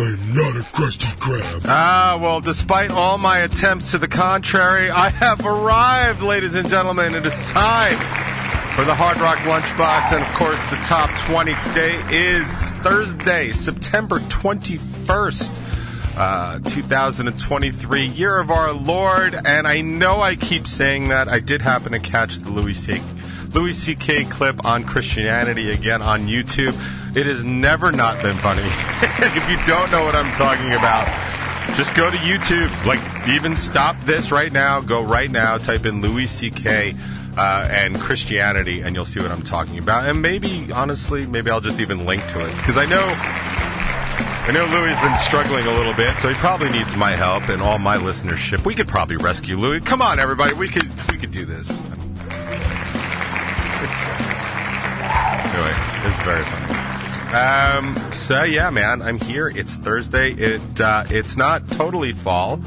I'm not a Krusty Krab. Ah, well, despite all my attempts to the contrary, I have arrived, ladies and gentlemen. It is time for the Hard Rock Lunchbox. And of course, the top 20 today is Thursday, September 21st. Uh, 2023, year of our Lord, and I know I keep saying that. I did happen to catch the Louis C. Louis C.K. clip on Christianity again on YouTube. It has never not been funny. if you don't know what I'm talking about, just go to YouTube. Like, even stop this right now. Go right now. Type in Louis C.K. Uh, and Christianity, and you'll see what I'm talking about. And maybe, honestly, maybe I'll just even link to it because I know. I know Louis has been struggling a little bit, so he probably needs my help and all my listenership. We could probably rescue Louis. Come on, everybody, we could we could do this. anyway, it's very funny. Um, so yeah, man, I'm here. It's Thursday. It uh, it's not totally fall,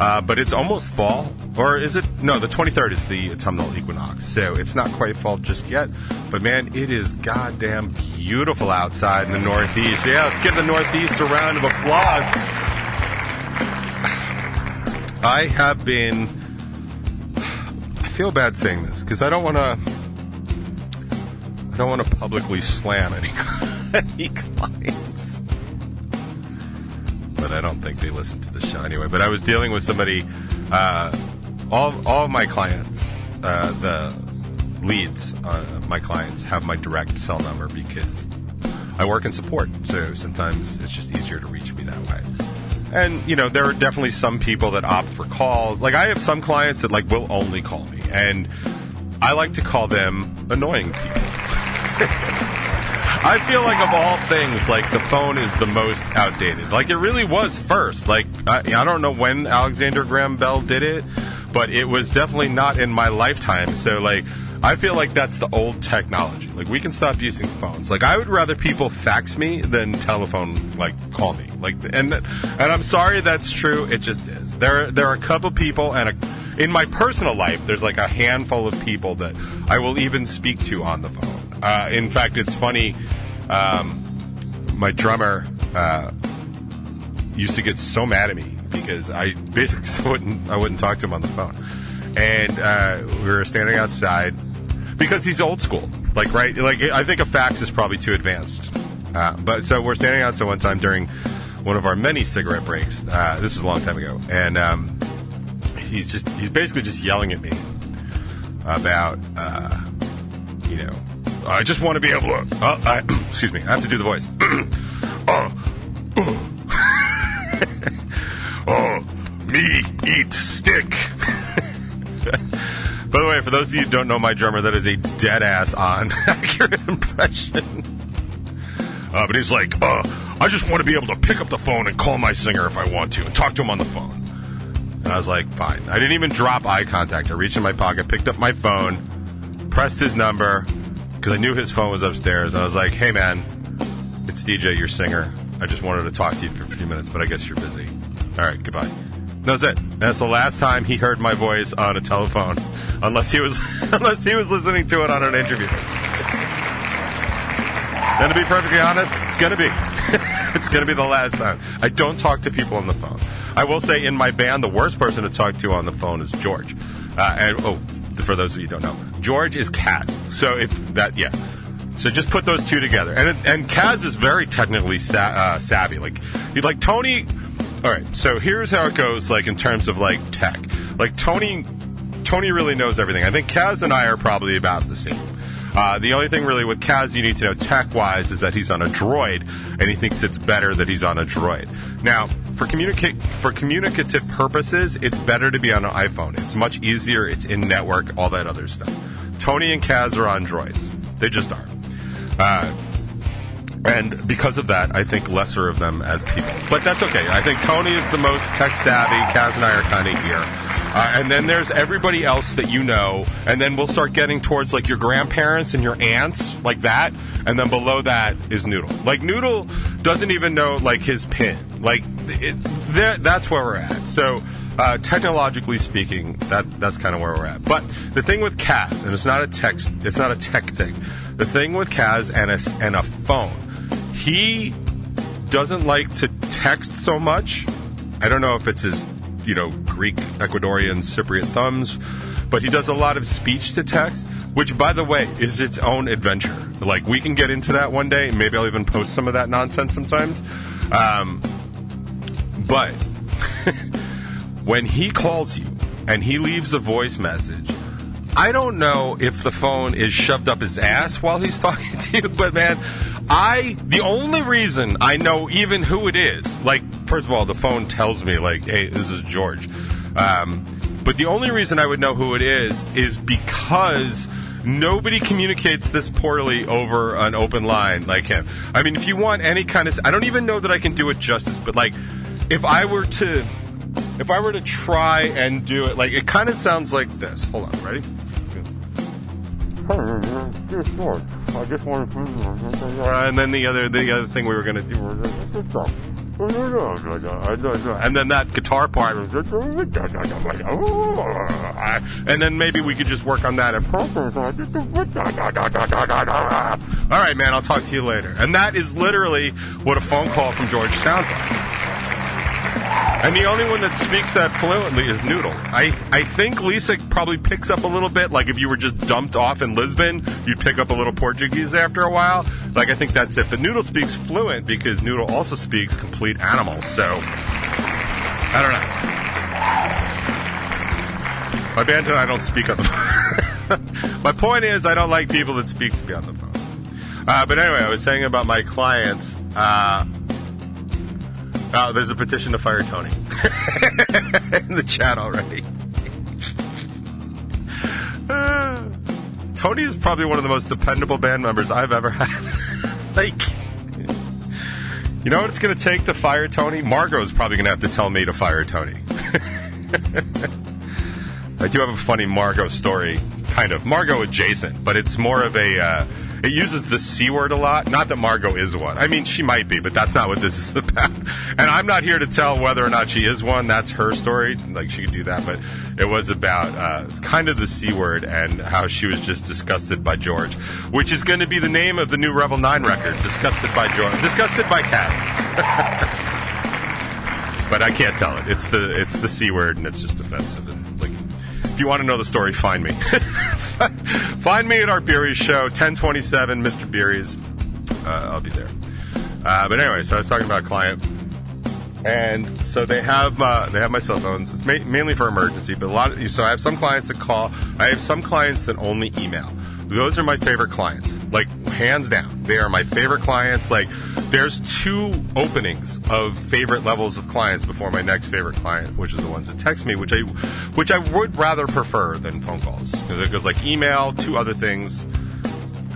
uh, but it's almost fall. Or is it? No, the 23rd is the autumnal equinox, so it's not quite fall just yet. But man, it is goddamn beautiful outside in the Northeast. Yeah, let's give the Northeast a round of applause. I have been. I feel bad saying this because I don't want to. I don't want to publicly slam any, any clients. But I don't think they listen to the show anyway. But I was dealing with somebody. Uh, all all my clients, uh, the leads, uh, my clients have my direct cell number because I work in support. So sometimes it's just easier to reach me that way. And you know, there are definitely some people that opt for calls. Like I have some clients that like will only call me, and I like to call them annoying people. I feel like of all things, like the phone is the most outdated. Like it really was first. Like I, I don't know when Alexander Graham Bell did it, but it was definitely not in my lifetime. So like I feel like that's the old technology. Like we can stop using phones. Like I would rather people fax me than telephone like call me. Like and and I'm sorry that's true. It just is. There there are a couple people and a, in my personal life there's like a handful of people that I will even speak to on the phone. Uh, in fact, it's funny. Um, my drummer uh, used to get so mad at me because I basically wouldn't I wouldn't talk to him on the phone, and uh, we were standing outside because he's old school. Like right, like I think a fax is probably too advanced. Uh, but so we're standing outside one time during one of our many cigarette breaks. Uh, this was a long time ago, and um, he's just he's basically just yelling at me about uh, you know I just want to be able to. Uh, I, excuse me. I have to do the voice. uh, uh, uh, me eat stick. By the way, for those of you who don't know my drummer, that is a dead ass on accurate impression. Uh, but he's like, uh, I just want to be able to pick up the phone and call my singer if I want to and talk to him on the phone. And I was like, fine. I didn't even drop eye contact. I reached in my pocket, picked up my phone, pressed his number, because I knew his phone was upstairs. And I was like, hey, man, it's DJ, your singer. I just wanted to talk to you for a few minutes, but I guess you're busy. All right, goodbye. That's it. That's the last time he heard my voice on a telephone, unless he was unless he was listening to it on an interview. And to be perfectly honest, it's gonna be it's gonna be the last time. I don't talk to people on the phone. I will say in my band, the worst person to talk to on the phone is George. Uh, and oh, for those of you who don't know, George is Kaz. So if that, yeah. So just put those two together, and and Kaz is very technically sa- uh, savvy. Like, like Tony. All right, so here's how it goes. Like in terms of like tech, like Tony, Tony really knows everything. I think Kaz and I are probably about the same. Uh, the only thing really with Kaz you need to know tech wise is that he's on a droid, and he thinks it's better that he's on a droid. Now, for for communicative purposes, it's better to be on an iPhone. It's much easier. It's in network, all that other stuff. Tony and Kaz are on droids. They just are. Uh, And because of that, I think lesser of them as people. But that's okay. I think Tony is the most tech savvy. Kaz and I are kind of here. Uh, and then there's everybody else that you know. And then we'll start getting towards like your grandparents and your aunts, like that. And then below that is Noodle. Like Noodle doesn't even know like his pin. Like it, that's where we're at. So uh, technologically speaking, that that's kind of where we're at. But the thing with Kaz, and it's not a text, it's not a tech thing. The thing with Kaz and a and a phone, he doesn't like to text so much. I don't know if it's his, you know, Greek, Ecuadorian, Cypriot thumbs, but he does a lot of speech to text, which, by the way, is its own adventure. Like we can get into that one day. Maybe I'll even post some of that nonsense sometimes. Um, but when he calls you and he leaves a voice message, I don't know if the phone is shoved up his ass while he's talking to you, but man, I the only reason I know even who it is, like first of all, the phone tells me like, hey, this is George. Um, but the only reason I would know who it is is because nobody communicates this poorly over an open line like him. I mean, if you want any kind of, I don't even know that I can do it justice, but like, if I were to, if I were to try and do it, like, it kind of sounds like this. Hold on, ready? And then the other, the other thing we were gonna do and then that guitar part, and then maybe we could just work on that. All right, man, I'll talk to you later. And that is literally what a phone call from George sounds like. And the only one that speaks that fluently is Noodle. I I think Lisa probably picks up a little bit. Like if you were just dumped off in Lisbon, you'd pick up a little Portuguese after a while. Like I think that's it. But Noodle speaks fluent because Noodle also speaks complete animal. So I don't know. My band and I don't speak on the phone. my point is, I don't like people that speak to me on the phone. Uh, but anyway, I was saying about my clients. Uh, Oh, there's a petition to fire Tony in the chat already. Uh, Tony is probably one of the most dependable band members I've ever had. like, you know what it's going to take to fire Tony? Margot's probably going to have to tell me to fire Tony. I do have a funny Margot story, kind of Margot adjacent, but it's more of a. Uh, it uses the C word a lot. Not that Margot is one. I mean, she might be, but that's not what this is about. And I'm not here to tell whether or not she is one. That's her story. Like, she could do that. But it was about uh, kind of the C word and how she was just disgusted by George, which is going to be the name of the new Revel 9 record Disgusted by George. Disgusted by Cat. but I can't tell it. It's the it's the c word, and it's just offensive. If you want to know the story, find me. find me at our Beery's show, 1027 Mr. Beery's. Uh, I'll be there. Uh, but anyway, so I was talking about a client, and so they have uh, they have my cell phones ma- mainly for emergency. But a lot of so I have some clients that call. I have some clients that only email. Those are my favorite clients, like hands down. They are my favorite clients. Like there's two openings of favorite levels of clients before my next favorite client, which is the ones that text me, which I which I would rather prefer than phone calls because it goes like email, two other things,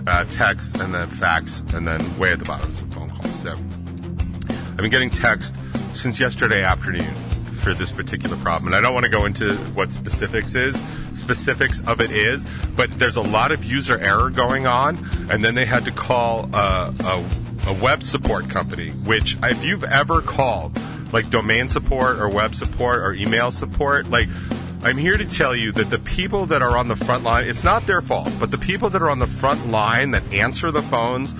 uh, text, and then fax, and then way at the bottom is phone calls. So I've been getting text since yesterday afternoon for this particular problem. And I don't want to go into what specifics is, specifics of it is, but there's a lot of user error going on, and then they had to call a, a, a web support company, which if you've ever called like domain support or web support or email support, like I'm here to tell you that the people that are on the front line, it's not their fault, but the people that are on the front line that answer the phones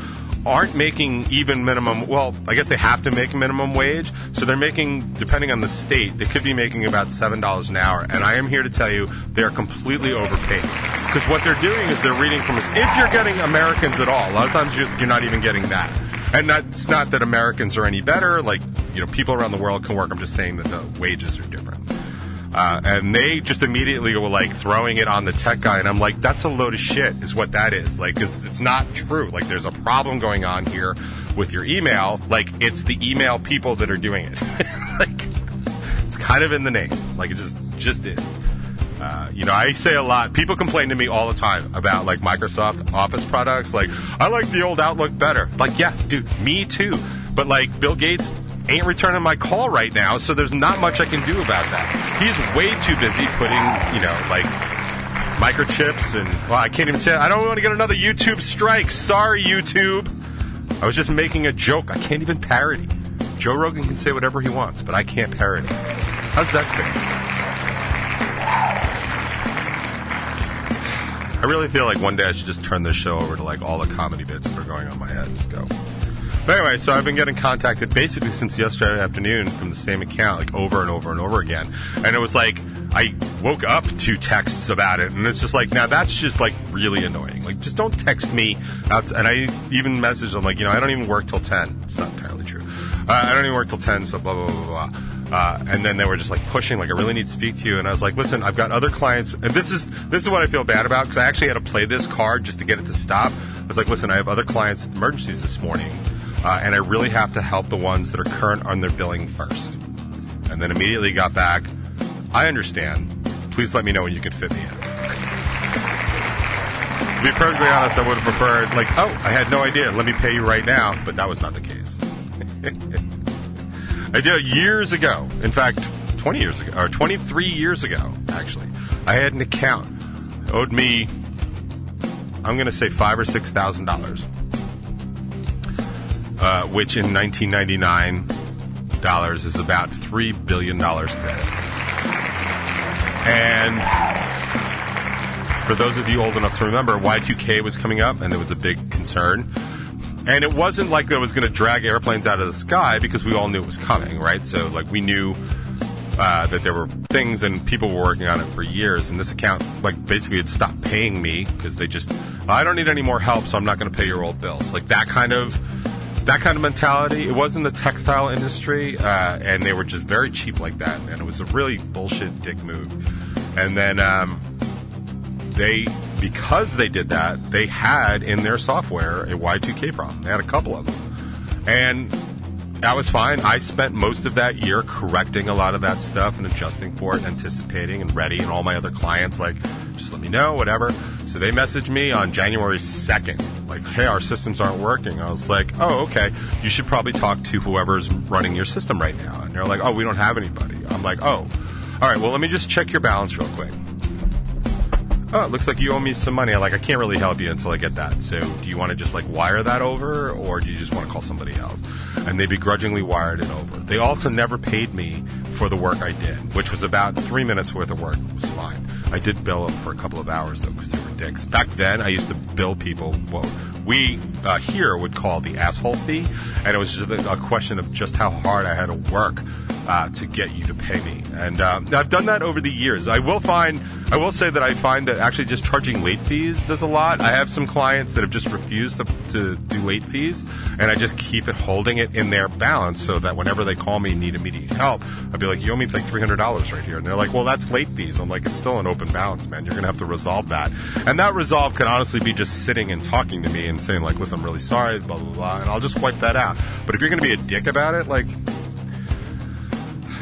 aren't making even minimum well i guess they have to make minimum wage. So they're making depending on the state they could be making about $7 an hour. And i am here to tell you they're completely overpaid. Because what they're doing is they're reading from us if you're getting americans at all a lot of times you're, you're not even getting that. And that's not that americans are any better like you know people around the world can work. I'm just saying that the wages are different uh, and they just immediately were like throwing it on the tech guy, and I'm like, that's a load of shit, is what that is. Like, it's, it's not true. Like, there's a problem going on here with your email. Like, it's the email people that are doing it. like, it's kind of in the name. Like, it just just is. Uh, you know, I say a lot. People complain to me all the time about like Microsoft Office products. Like, I like the old Outlook better. Like, yeah, dude, me too. But like, Bill Gates ain't returning my call right now, so there's not much I can do about that. He's way too busy putting, you know, like microchips and well, I can't even say. I don't want to get another YouTube strike. Sorry, YouTube. I was just making a joke. I can't even parody. Joe Rogan can say whatever he wants, but I can't parody. How's that feel? I really feel like one day I should just turn this show over to like all the comedy bits that are going on my head. Just go. But anyway, so I've been getting contacted basically since yesterday afternoon from the same account, like over and over and over again. And it was like I woke up to texts about it, and it's just like now that's just like really annoying. Like just don't text me. And I even messaged them like you know I don't even work till ten. It's not entirely true. Uh, I don't even work till ten. So blah blah blah blah. blah. Uh, and then they were just like pushing, like I really need to speak to you. And I was like, listen, I've got other clients, and this is this is what I feel bad about because I actually had to play this card just to get it to stop. I was like, listen, I have other clients with emergencies this morning, uh, and I really have to help the ones that are current on their billing first. And then immediately got back. I understand. Please let me know when you can fit me in. To be perfectly honest, I would have preferred, like, oh, I had no idea. Let me pay you right now. But that was not the case. I did it years ago. In fact, 20 years ago, or 23 years ago, actually. I had an account. Owed me, I'm going to say five or six thousand dollars, uh, which in 1999 dollars is about three billion dollars today. And for those of you old enough to remember, Y2K was coming up, and there was a big concern. And it wasn't like it was going to drag airplanes out of the sky because we all knew it was coming, right? So, like, we knew uh, that there were things and people were working on it for years. And this account, like, basically had stopped paying me because they just, I don't need any more help, so I'm not going to pay your old bills. Like, that kind of. That kind of mentality. It was in the textile industry, uh, and they were just very cheap like that. And it was a really bullshit dick move. And then um, they because they did that, they had in their software a Y2K problem. They had a couple of them. And that was fine. I spent most of that year correcting a lot of that stuff and adjusting for it, anticipating and ready, and all my other clients like, just let me know, whatever. So they messaged me on January 2nd, like, hey, our systems aren't working. I was like, oh, okay. You should probably talk to whoever's running your system right now. And they're like, oh, we don't have anybody. I'm like, oh, all right, well, let me just check your balance real quick oh, it looks like you owe me some money. Like, I can't really help you until I get that. So do you want to just like wire that over or do you just want to call somebody else? And they begrudgingly wired it over. They also never paid me for the work I did, which was about three minutes worth of work. It was fine. I did bill them for a couple of hours though because they were dicks. Back then, I used to bill people we uh, here would call the asshole fee, and it was just a, a question of just how hard I had to work uh, to get you to pay me. And uh, I've done that over the years. I will find, I will say that I find that actually just charging late fees does a lot. I have some clients that have just refused to, to do late fees, and I just keep it holding it in their balance so that whenever they call me and need immediate help, I'd be like, you owe me like three hundred dollars right here, and they're like, well, that's late fees. I'm like, it's still an open balance, man. You're gonna have to resolve that, and that resolve can honestly be just sitting and talking to me and saying like, listen, I'm really sorry, blah blah blah, and I'll just wipe that out. But if you're gonna be a dick about it, like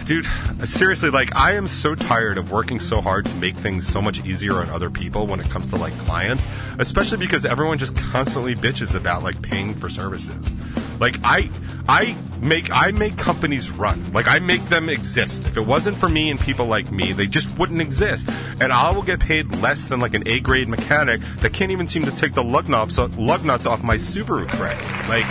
dude seriously like i am so tired of working so hard to make things so much easier on other people when it comes to like clients especially because everyone just constantly bitches about like paying for services like i i make i make companies run like i make them exist if it wasn't for me and people like me they just wouldn't exist and i will get paid less than like an a grade mechanic that can't even seem to take the lug nuts, lug nuts off my subaru tray like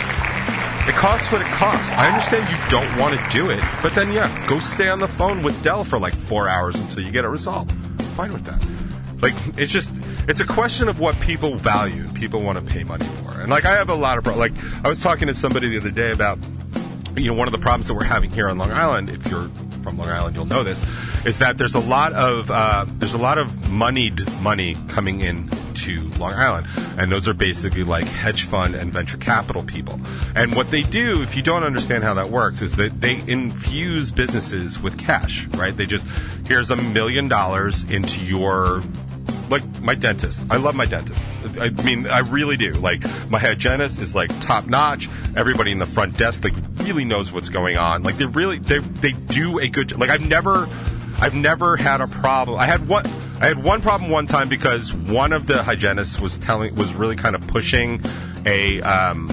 it costs what it costs. I understand you don't want to do it, but then yeah, go stay on the phone with Dell for like four hours until you get it resolved. Fine with that. Like it's just it's a question of what people value people want to pay money for. And like I have a lot of like I was talking to somebody the other day about you know one of the problems that we're having here on Long Island. If you're from Long Island, you'll know this, is that there's a lot of uh, there's a lot of moneyed money coming in to Long Island, and those are basically like hedge fund and venture capital people. And what they do, if you don't understand how that works, is that they infuse businesses with cash, right? They just here's a million dollars into your like my dentist. I love my dentist. I mean, I really do. Like my hygienist is like top notch. Everybody in the front desk like really knows what's going on. Like they really they they do a good. Like I've never I've never had a problem. I had one I had one problem one time because one of the hygienists was telling was really kind of pushing a um,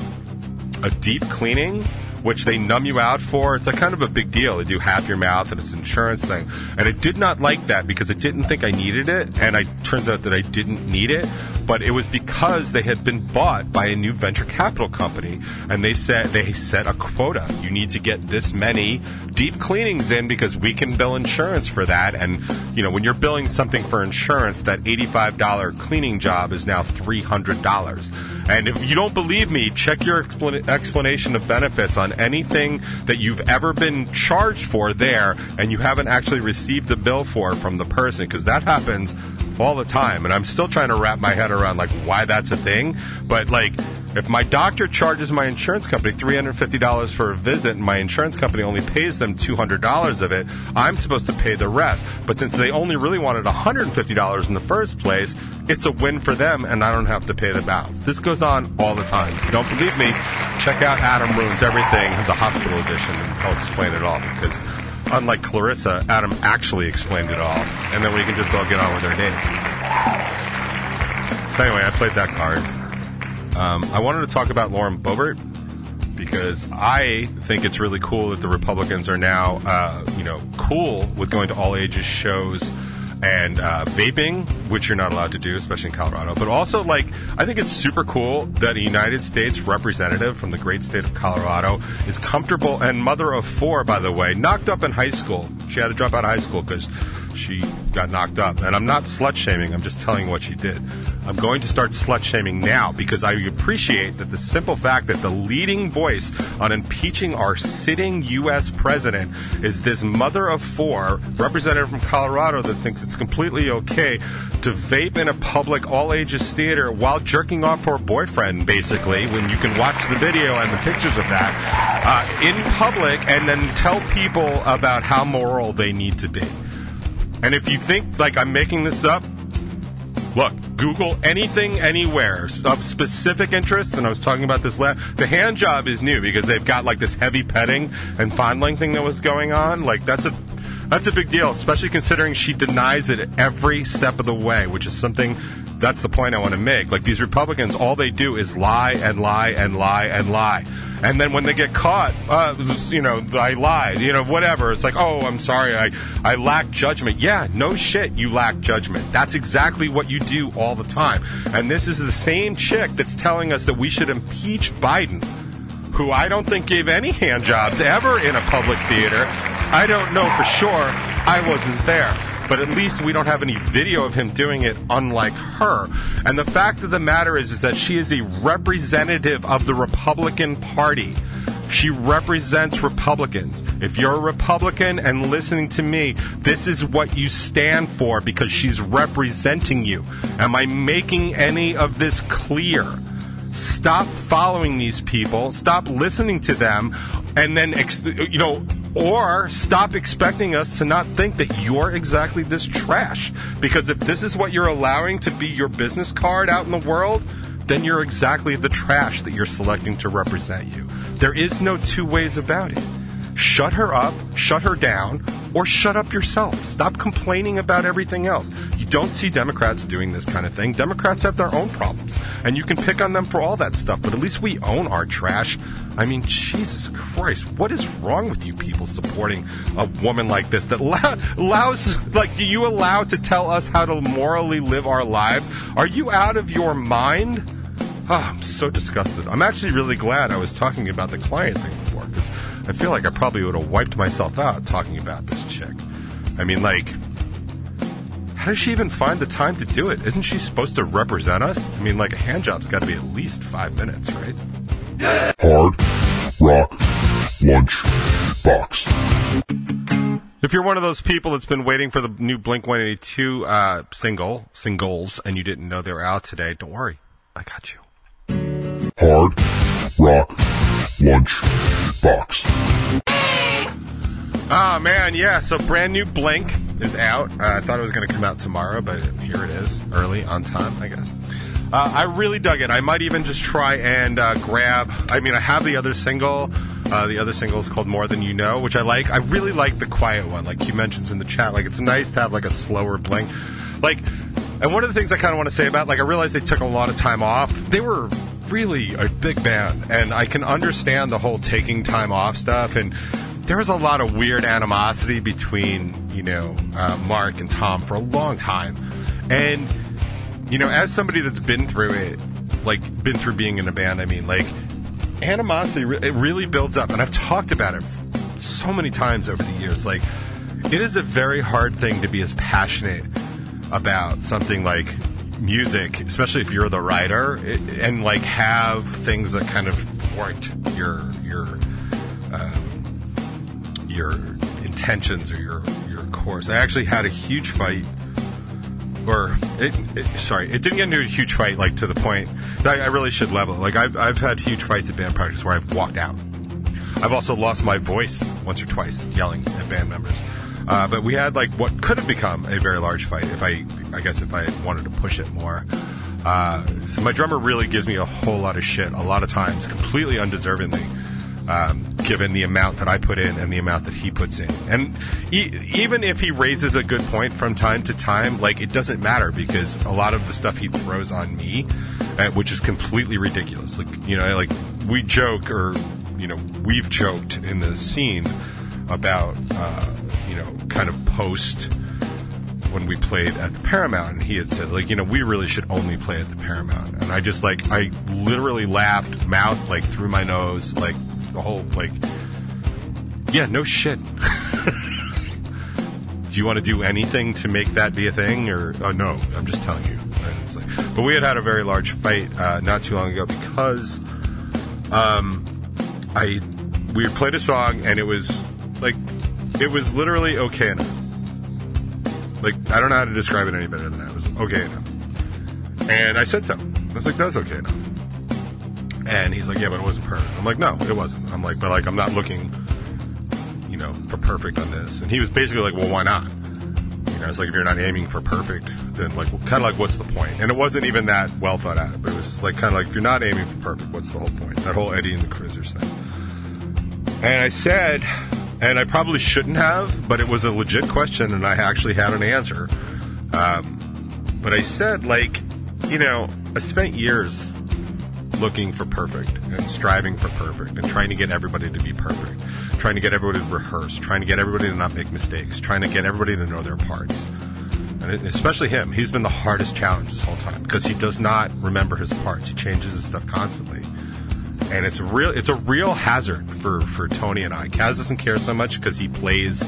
a deep cleaning which they numb you out for. It's a kind of a big deal. They do half your mouth and it's an insurance thing. And I did not like that because I didn't think I needed it. And it turns out that I didn't need it. But it was because they had been bought by a new venture capital company. And they said they set a quota. You need to get this many deep cleanings in because we can bill insurance for that. And, you know, when you're billing something for insurance, that $85 cleaning job is now $300. And if you don't believe me, check your explan- explanation of benefits on anything that you've ever been charged for there and you haven't actually received the bill for from the person because that happens all the time. And I'm still trying to wrap my head around like why that's a thing. But like if my doctor charges my insurance company $350 for a visit and my insurance company only pays them $200 of it, I'm supposed to pay the rest. But since they only really wanted $150 in the first place, it's a win for them and I don't have to pay the balance. This goes on all the time. If you don't believe me, check out Adam Ruins Everything, the hospital edition, and I'll explain it all because unlike Clarissa, Adam actually explained it all. And then we can just all get on with our days. So anyway, I played that card. Um, I wanted to talk about Lauren Boebert because I think it's really cool that the Republicans are now, uh, you know, cool with going to all ages shows and uh, vaping, which you're not allowed to do, especially in Colorado. But also, like, I think it's super cool that a United States representative from the great state of Colorado is comfortable and mother of four, by the way, knocked up in high school. She had to drop out of high school because she got knocked up. And I'm not slut shaming, I'm just telling you what she did. I'm going to start slut shaming now because I appreciate that the simple fact that the leading voice on impeaching our sitting U.S. president is this mother of four representative from Colorado that thinks it's completely okay to vape in a public all ages theater while jerking off her boyfriend, basically, when you can watch the video and the pictures of that uh, in public and then tell people about how moral they need to be. And if you think like I'm making this up, look, Google anything anywhere of specific interests. And I was talking about this. La- the hand job is new because they've got like this heavy petting and fondling thing that was going on. Like that's a that's a big deal, especially considering she denies it every step of the way, which is something. That's the point I want to make. Like these Republicans, all they do is lie and lie and lie and lie. And then when they get caught, uh, you know, I lied, you know, whatever. It's like, oh, I'm sorry, I, I lack judgment. Yeah, no shit, you lack judgment. That's exactly what you do all the time. And this is the same chick that's telling us that we should impeach Biden, who I don't think gave any hand jobs ever in a public theater. I don't know for sure. I wasn't there but at least we don't have any video of him doing it unlike her. And the fact of the matter is, is that she is a representative of the Republican Party. She represents Republicans. If you're a Republican and listening to me, this is what you stand for because she's representing you. Am I making any of this clear? Stop following these people. Stop listening to them. And then, you know, or stop expecting us to not think that you're exactly this trash. Because if this is what you're allowing to be your business card out in the world, then you're exactly the trash that you're selecting to represent you. There is no two ways about it. Shut her up, shut her down, or shut up yourself. Stop complaining about everything else. You don't see Democrats doing this kind of thing. Democrats have their own problems, and you can pick on them for all that stuff, but at least we own our trash. I mean, Jesus Christ, what is wrong with you people supporting a woman like this that allows, like, do you allow to tell us how to morally live our lives? Are you out of your mind? Oh, I'm so disgusted. I'm actually really glad I was talking about the client thing before because I feel like I probably would have wiped myself out talking about this chick. I mean, like, how does she even find the time to do it? Isn't she supposed to represent us? I mean, like, a hand job's got to be at least five minutes, right? Hard Rock Lunch Box. If you're one of those people that's been waiting for the new Blink 182 uh, single, singles, and you didn't know they were out today, don't worry. I got you. Hard Rock Lunch Box. Oh man, yeah. So brand new Blink is out. Uh, I thought it was going to come out tomorrow, but here it is, early on time, I guess. Uh, I really dug it. I might even just try and uh, grab. I mean, I have the other single. Uh, the other single is called More Than You Know, which I like. I really like the quiet one, like you mentioned in the chat. Like it's nice to have like a slower Blink. like, and one of the things I kind of want to say about, like, I realized they took a lot of time off. They were really a big band, and I can understand the whole taking time off stuff. And there was a lot of weird animosity between, you know, uh, Mark and Tom for a long time. And, you know, as somebody that's been through it, like, been through being in a band, I mean, like, animosity, it really builds up. And I've talked about it so many times over the years. Like, it is a very hard thing to be as passionate about something like music, especially if you're the writer, it, and like have things that kind of thwart your your um, your intentions or your your course. I actually had a huge fight, or it, it sorry, it didn't get into a huge fight like to the point that I really should level. Like I've I've had huge fights at band practice where I've walked out. I've also lost my voice once or twice yelling at band members. Uh, but we had like what could have become a very large fight if I, I guess, if I wanted to push it more. Uh, so my drummer really gives me a whole lot of shit a lot of times, completely undeservingly, um, given the amount that I put in and the amount that he puts in. And e- even if he raises a good point from time to time, like it doesn't matter because a lot of the stuff he throws on me, uh, which is completely ridiculous. Like you know, like we joke or you know we've joked in the scene about. Uh, you know, kind of post when we played at the Paramount, and he had said, like, you know, we really should only play at the Paramount. And I just, like, I literally laughed, mouth, like, through my nose, like, the whole, like, yeah, no shit. do you want to do anything to make that be a thing? Or, oh, no, I'm just telling you. Like, but we had had a very large fight uh, not too long ago because um, I we played a song and it was like it was literally okay enough. Like, I don't know how to describe it any better than that. It was okay enough. And I said so. I was like, "That's okay enough. And he's like, yeah, but it wasn't perfect. I'm like, no, it wasn't. I'm like, but like, I'm not looking, you know, for perfect on this. And he was basically like, well, why not? You know, it's like, if you're not aiming for perfect, then like, kind of like, what's the point? And it wasn't even that well thought out, but it was like, kind of like, if you're not aiming for perfect, what's the whole point? That whole Eddie and the Cruisers thing. And I said, and I probably shouldn't have, but it was a legit question, and I actually had an answer. Um, but I said, like, you know, I spent years looking for perfect and striving for perfect and trying to get everybody to be perfect, trying to get everybody to rehearse, trying to get everybody to not make mistakes, trying to get everybody to know their parts. And especially him, he's been the hardest challenge this whole time because he does not remember his parts. He changes his stuff constantly and it's a real it's a real hazard for for Tony and I. Kaz doesn't care so much because he plays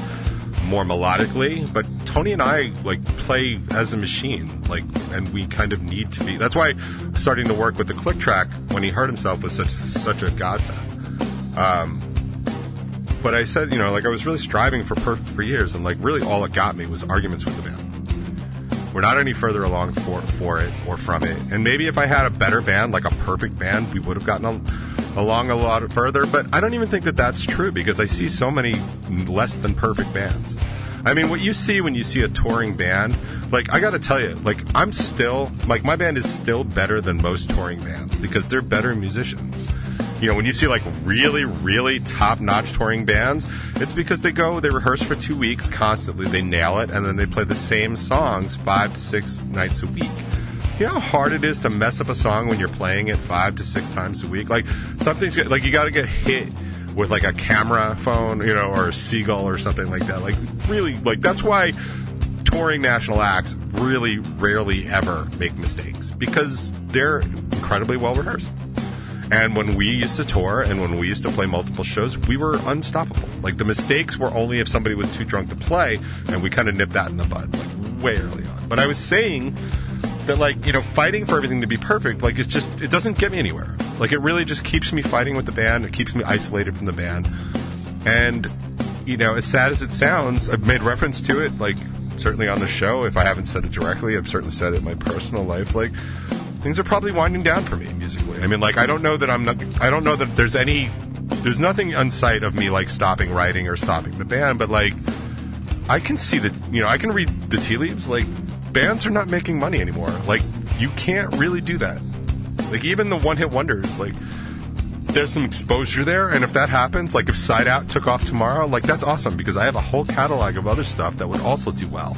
more melodically, but Tony and I like play as a machine, like, and we kind of need to be. That's why starting to work with the click track when he hurt himself was such such a godsend. Um, but I said, you know, like I was really striving for perfect for years, and like really all it got me was arguments with the band. We're not any further along for for it or from it. And maybe if I had a better band, like a perfect band, we would have gotten a, along a lot further. But I don't even think that that's true because I see so many less than perfect bands. I mean, what you see when you see a touring band, like I got to tell you, like I'm still like my band is still better than most touring bands because they're better musicians you know, when you see like really, really top notch touring bands, it's because they go, they rehearse for two weeks constantly, they nail it, and then they play the same songs five to six nights a week. You know how hard it is to mess up a song when you're playing it five to six times a week? Like, something's like you got to get hit with like a camera phone, you know, or a seagull or something like that. Like, really, like, that's why touring national acts really rarely ever make mistakes because they're incredibly well rehearsed. And when we used to tour and when we used to play multiple shows, we were unstoppable. Like the mistakes were only if somebody was too drunk to play, and we kind of nipped that in the bud, like way early on. But I was saying that, like, you know, fighting for everything to be perfect, like, it's just, it doesn't get me anywhere. Like, it really just keeps me fighting with the band, it keeps me isolated from the band. And, you know, as sad as it sounds, I've made reference to it, like, certainly on the show. If I haven't said it directly, I've certainly said it in my personal life. Like, things are probably winding down for me musically. I mean, like I don't know that I'm not. I don't know that there's any. There's nothing on sight of me like stopping writing or stopping the band, but like I can see that. You know, I can read the tea leaves. Like bands are not making money anymore. Like you can't really do that. Like even the one hit wonders. Like there's some exposure there, and if that happens, like if Side Out took off tomorrow, like that's awesome because I have a whole catalog of other stuff that would also do well.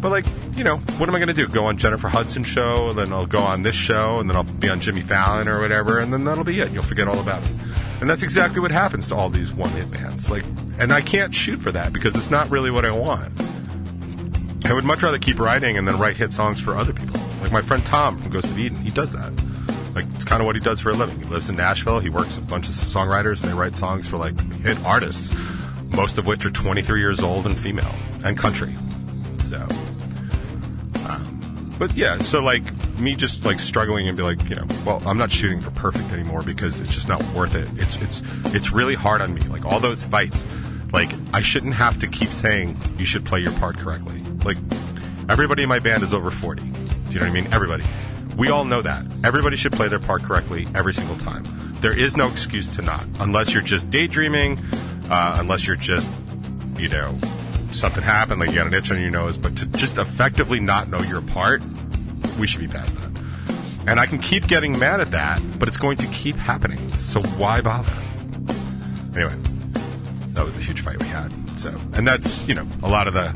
But like you know, what am I going to do? Go on Jennifer Hudson show, and then I'll go on this show, and then I'll be on Jimmy Fallon or whatever, and then that'll be it. You'll forget all about it. And that's exactly what happens to all these one-hit bands. Like, and I can't shoot for that because it's not really what I want. I would much rather keep writing and then write hit songs for other people. Like my friend Tom from Ghost of Eden, he does that. Like it's kind of what he does for a living. He lives in Nashville. He works with a bunch of songwriters, and they write songs for like hit artists, most of which are 23 years old and female and country. So, um, but yeah, so like me just like struggling and be like, you know, well, I'm not shooting for perfect anymore because it's just not worth it. It's it's it's really hard on me. Like all those fights, like I shouldn't have to keep saying you should play your part correctly. Like everybody in my band is over 40. Do you know what I mean? Everybody. We all know that. Everybody should play their part correctly every single time. There is no excuse to not, unless you're just daydreaming, uh, unless you're just, you know, something happened, like you got an itch on your nose. But to just effectively not know your part, we should be past that. And I can keep getting mad at that, but it's going to keep happening. So why bother? Anyway, that was a huge fight we had. So, and that's you know a lot of the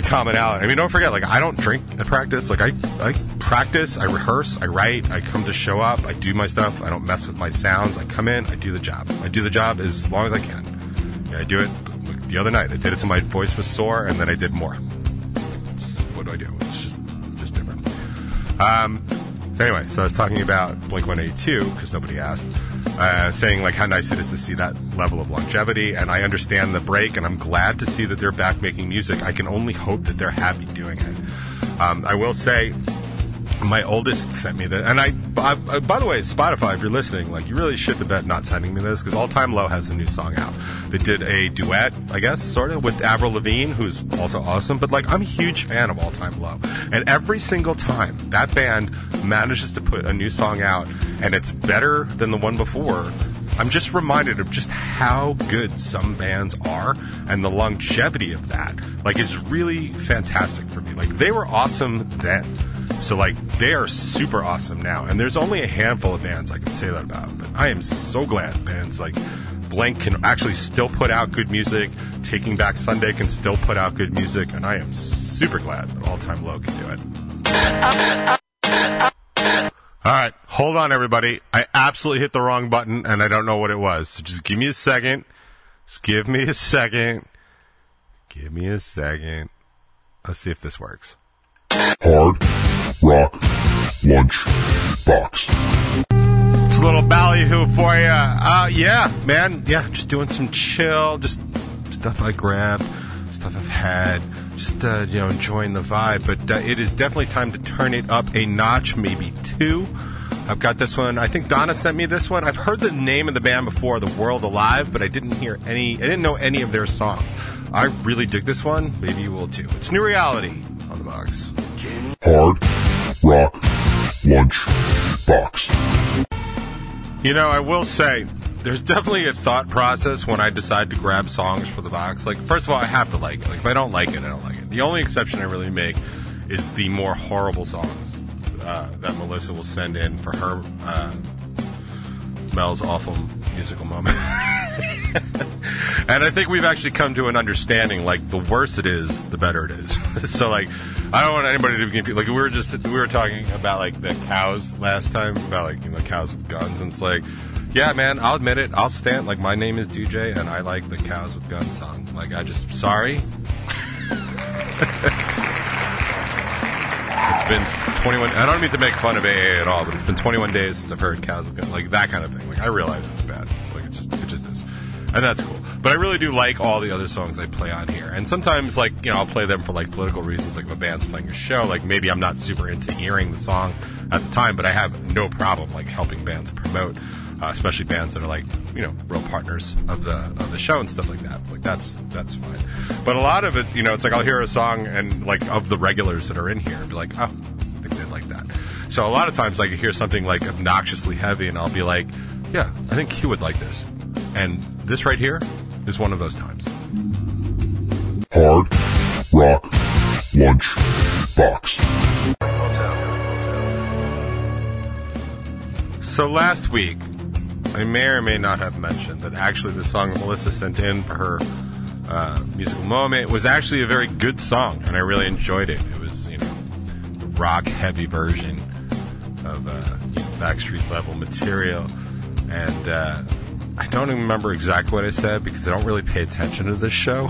the commonality. I mean, don't forget, like I don't drink at practice. Like I, I practice, I rehearse, I write, I come to show up, I do my stuff. I don't mess with my sounds. I come in, I do the job. I do the job as long as I can. Yeah, I do it. The other night, I did it till my voice was sore, and then I did more. It's, what do I do? It's just, just different. Um. So anyway, so I was talking about Blink 182 because nobody asked, uh, saying like how nice it is to see that level of longevity, and I understand the break, and I'm glad to see that they're back making music. I can only hope that they're happy doing it. Um, I will say, my oldest sent me that, and I, I, by the way, Spotify, if you're listening, like you really shit the bed not sending me this because All Time Low has a new song out. They did a duet, I guess, sort of, with Avril Lavigne, who's also awesome. But like, I'm a huge fan of All Time Low, and every single time that band manages to put a new song out, and it's better than the one before. I'm just reminded of just how good some bands are and the longevity of that. Like, is really fantastic for me. Like, they were awesome then. So like they are super awesome now, and there's only a handful of bands I can say that about. But I am so glad bands like Blink can actually still put out good music. Taking Back Sunday can still put out good music, and I am super glad that All Time Low can do it. All right, hold on, everybody. I absolutely hit the wrong button, and I don't know what it was. So just give me a second. Just give me a second. Give me a second. Let's see if this works. Hard Rock Lunch Box. It's a little ballyhoo for you. Uh, yeah, man. Yeah, just doing some chill, just stuff I grabbed, stuff I've had, just, uh, you know, enjoying the vibe. But uh, it is definitely time to turn it up a notch, maybe two. I've got this one. I think Donna sent me this one. I've heard the name of the band before, The Word Alive, but I didn't hear any, I didn't know any of their songs. I really dig this one. Maybe you will too. It's New Reality on the box. Hard Rock Lunch Box. You know, I will say, there's definitely a thought process when I decide to grab songs for the box. Like, first of all, I have to like it. Like, if I don't like it, I don't like it. The only exception I really make is the more horrible songs uh, that Melissa will send in for her uh, Mel's awful musical moment. and I think we've actually come to an understanding. Like, the worse it is, the better it is. so, like, I don't want anybody to be confused. Like, we were just we were talking about like the cows last time about like you know cows with guns, and it's like. Yeah, man, I'll admit it. I'll stand. Like, my name is DJ, and I like the Cows with Guns song. Like, I just, sorry. it's been 21. I don't mean to make fun of AA at all, but it's been 21 days since I've heard Cows with Guns. Like, that kind of thing. Like, I realize it's bad. Like, it just, it just is. And that's cool. But I really do like all the other songs I play on here. And sometimes, like, you know, I'll play them for, like, political reasons. Like, if a band's playing a show, like, maybe I'm not super into hearing the song at the time, but I have no problem, like, helping bands promote uh, especially bands that are like you know real partners of the of the show and stuff like that. Like that's that's fine. But a lot of it, you know, it's like I'll hear a song and like of the regulars that are in here, and be like, oh, I think they'd like that. So a lot of times, like I hear something like obnoxiously heavy, and I'll be like, yeah, I think he would like this. And this right here is one of those times. Hard Rock Lunch Box. So last week, I may or may not have mentioned that actually the song Melissa sent in for her uh, musical moment. Was actually a very good song, and I really enjoyed it. It was, you know, a rock heavy version of uh, you know, Backstreet level material, and uh, I don't even remember exactly what I said because I don't really pay attention to this show.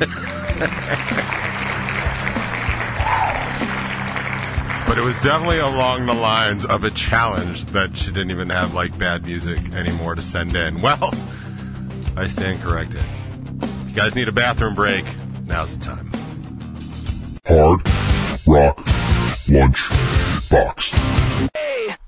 But it was definitely along the lines of a challenge that she didn't even have like bad music anymore to send in. Well, I stand corrected. If you guys need a bathroom break, now's the time. Hard Rock Lunch Box.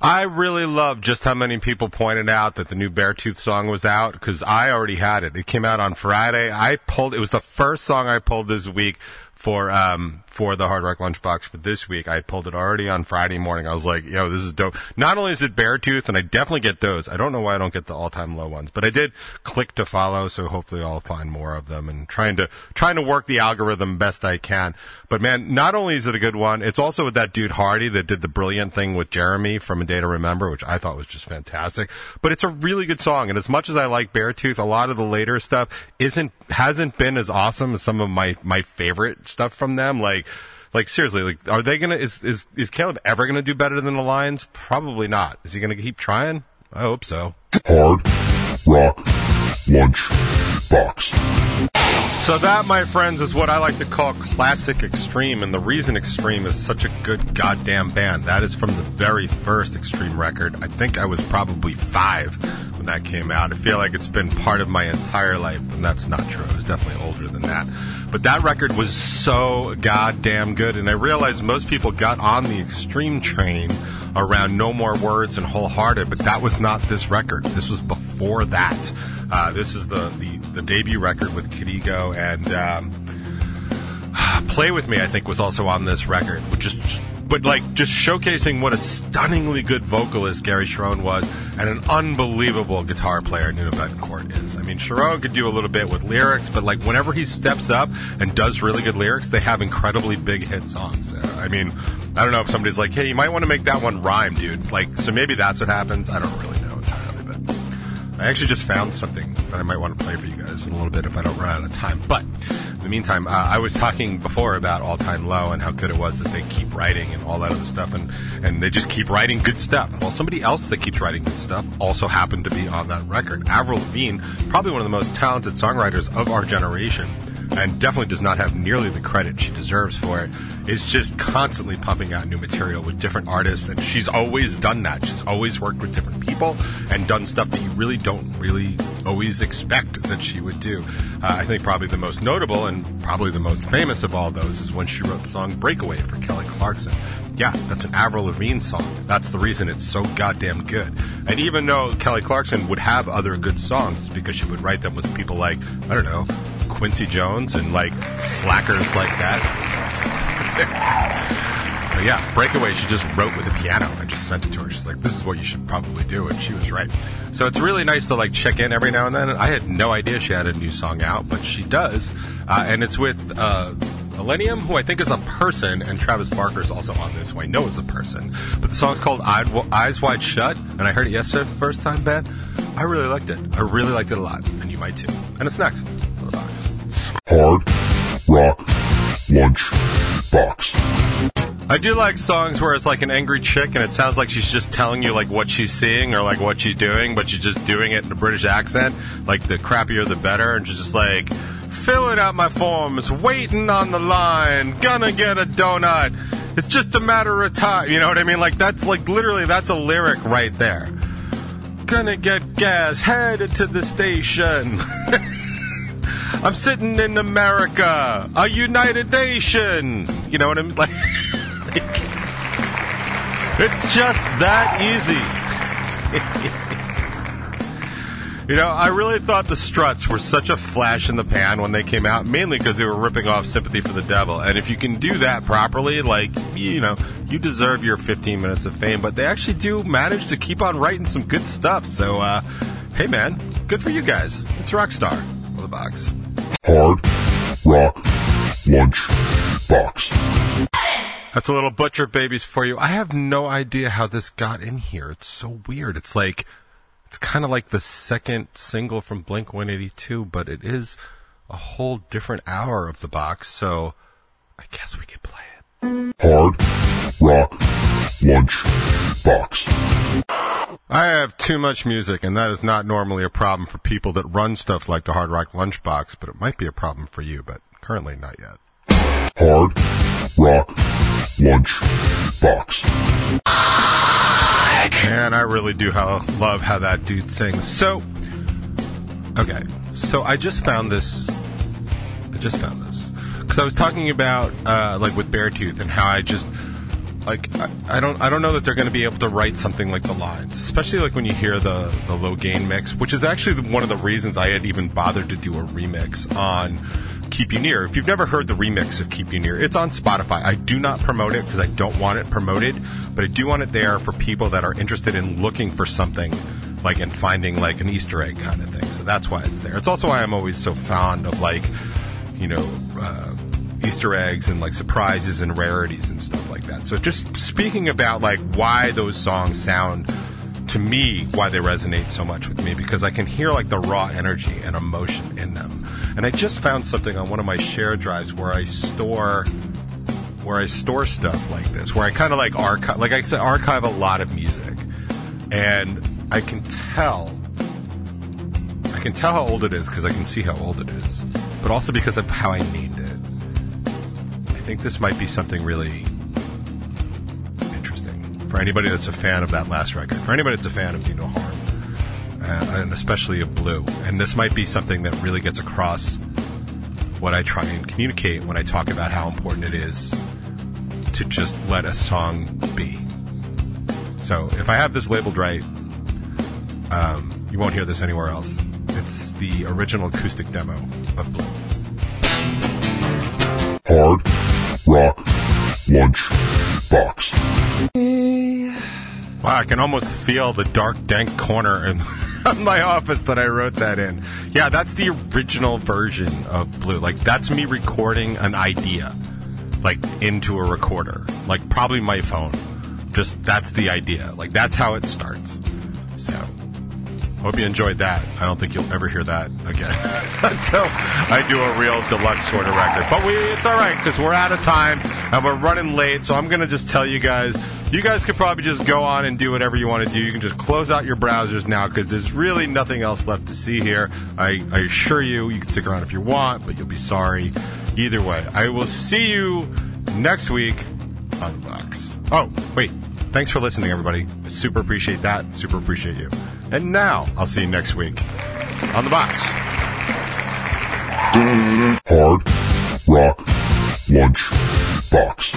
I really love just how many people pointed out that the new Beartooth song was out because I already had it. It came out on Friday. I pulled. It was the first song I pulled this week for um for the Hard Rock Lunchbox for this week. I pulled it already on Friday morning. I was like, yo, this is dope. Not only is it Beartooth, and I definitely get those. I don't know why I don't get the all time low ones, but I did click to follow, so hopefully I'll find more of them and trying to trying to work the algorithm best I can. But man, not only is it a good one, it's also with that dude Hardy that did the brilliant thing with Jeremy from A Day to Remember, which I thought was just fantastic. But it's a really good song, and as much as I like Beartooth, a lot of the later stuff isn't hasn't been as awesome as some of my my favorite stuff from them. Like like seriously, like are they gonna is is is Caleb ever gonna do better than the Lines? Probably not. Is he gonna keep trying? I hope so. Hard Rock Lunch So that, my friends, is what I like to call classic extreme, and the reason Extreme is such a good goddamn band. That is from the very first Extreme record. I think I was probably five when that came out. I feel like it's been part of my entire life, and that's not true. I was definitely older than that. But that record was so goddamn good, and I realized most people got on the Extreme train around No More Words and Hole Hearted, but that was not this record. This was before that. Uh, this is the, the, the debut record with Kid and um, Play With Me, I think, was also on this record, which just but like just showcasing what a stunningly good vocalist Gary Cherone was and an unbelievable guitar player Nuno Bettencourt is. I mean, Cherone could do a little bit with lyrics, but like whenever he steps up and does really good lyrics, they have incredibly big hit songs. Uh, I mean, I don't know if somebody's like, hey, you might want to make that one rhyme, dude. Like, so maybe that's what happens. I don't really know entirely, but I actually just found something that I might want to play for you guys in a little bit if I don't run out of time. But in the meantime, uh, I was talking before about All Time Low and how good it was that they keep writing and all that other stuff, and, and they just keep writing good stuff. Well, somebody else that keeps writing good stuff also happened to be on that record. Avril Lavigne, probably one of the most talented songwriters of our generation, and definitely does not have nearly the credit she deserves for it, is just constantly pumping out new material with different artists, and she's always done that. She's always worked with different people and done stuff that you really don't really always expect that she would do. Uh, I think probably the most notable and probably the most famous of all those is when she wrote the song Breakaway for Kelly Clarkson. Yeah, that's an Avril Lavigne song. That's the reason it's so goddamn good. And even though Kelly Clarkson would have other good songs, because she would write them with people like, I don't know, Quincy Jones and like slackers like that. but yeah, Breakaway she just wrote with a piano. I just sent it to her. She's like, this is what you should probably do. And she was right. So it's really nice to like check in every now and then. I had no idea she had a new song out, but she does. Uh, and it's with, uh, Illenium, who I think is a person, and Travis Barker is also on this, who I know is a person. But the song's called Eyes Wide Shut, and I heard it yesterday for the first time, Ben. I really liked it. I really liked it a lot, and you might too. And it's next on the box. Hard Rock Lunch Box. I do like songs where it's like an angry chick and it sounds like she's just telling you like what she's seeing or like what she's doing, but she's just doing it in a British accent. Like the crappier the better, and she's just like filling out my forms, waiting on the line, gonna get a donut. It's just a matter of time. You know what I mean? Like that's like literally that's a lyric right there. Gonna get gas, headed to the station. I'm sitting in America, a United Nation. You know what I mean? Like, it's just that easy. you know, I really thought the Struts were such a flash in the pan when they came out, mainly because they were ripping off Sympathy for the Devil. And if you can do that properly, like, you know, you deserve your 15 minutes of fame. But they actually do manage to keep on writing some good stuff. So, uh, hey, man, good for you guys. It's Rockstar for the box. Hard Rock Lunch Box. That's a little butcher babies for you. I have no idea how this got in here. It's so weird. It's like it's kind of like the second single from Blink 182, but it is a whole different hour of the box, so I guess we could play it. Hard Rock Lunch Box. I have too much music, and that is not normally a problem for people that run stuff like the Hard Rock Lunchbox, but it might be a problem for you, but currently not yet. Hard Rock Lunch Box. Man, I really do how, love how that dude sings. So, okay, so I just found this. I just found this because I was talking about uh, like with Beartooth and how I just like I, I don't I don't know that they're going to be able to write something like the lines, especially like when you hear the the low gain mix, which is actually one of the reasons I had even bothered to do a remix on Keep You Near. If you've never heard the remix of Keep You Near, it's on Spotify. I do not promote it because I don't want it promoted, but I do want it there for people that are interested in looking for something like and finding like an Easter egg kind of thing. So that's why it's there. It's also why I'm always so fond of like, you know, uh, Easter eggs and like surprises and rarities and stuff like that. So just speaking about like why those songs sound to me why they resonate so much with me because I can hear like the raw energy and emotion in them. And I just found something on one of my share drives where I store where I store stuff like this, where I kind of like archive like I said archive a lot of music. And I can tell I can tell how old it is because I can see how old it is, but also because of how I named it. I think this might be something really for anybody that's a fan of that last record, for anybody that's a fan of Do No Harm, uh, and especially of Blue. And this might be something that really gets across what I try and communicate when I talk about how important it is to just let a song be. So if I have this labeled right, um, you won't hear this anywhere else. It's the original acoustic demo of Blue. Hard Rock Lunch Box. Wow, I can almost feel the dark, dank corner in my office that I wrote that in. Yeah, that's the original version of Blue. Like, that's me recording an idea, like, into a recorder. Like, probably my phone. Just, that's the idea. Like, that's how it starts. So, hope you enjoyed that. I don't think you'll ever hear that again until I do a real deluxe sort of record. But we, it's all right because we're out of time and we're running late. So I'm going to just tell you guys, you guys could probably just go on and do whatever you want to do. You can just close out your browsers now because there's really nothing else left to see here. I, I assure you, you can stick around if you want, but you'll be sorry. Either way, I will see you next week on box. Oh, wait. Thanks for listening, everybody. Super appreciate that. Super appreciate you. And now, I'll see you next week on the box. Hard Rock Lunch Box.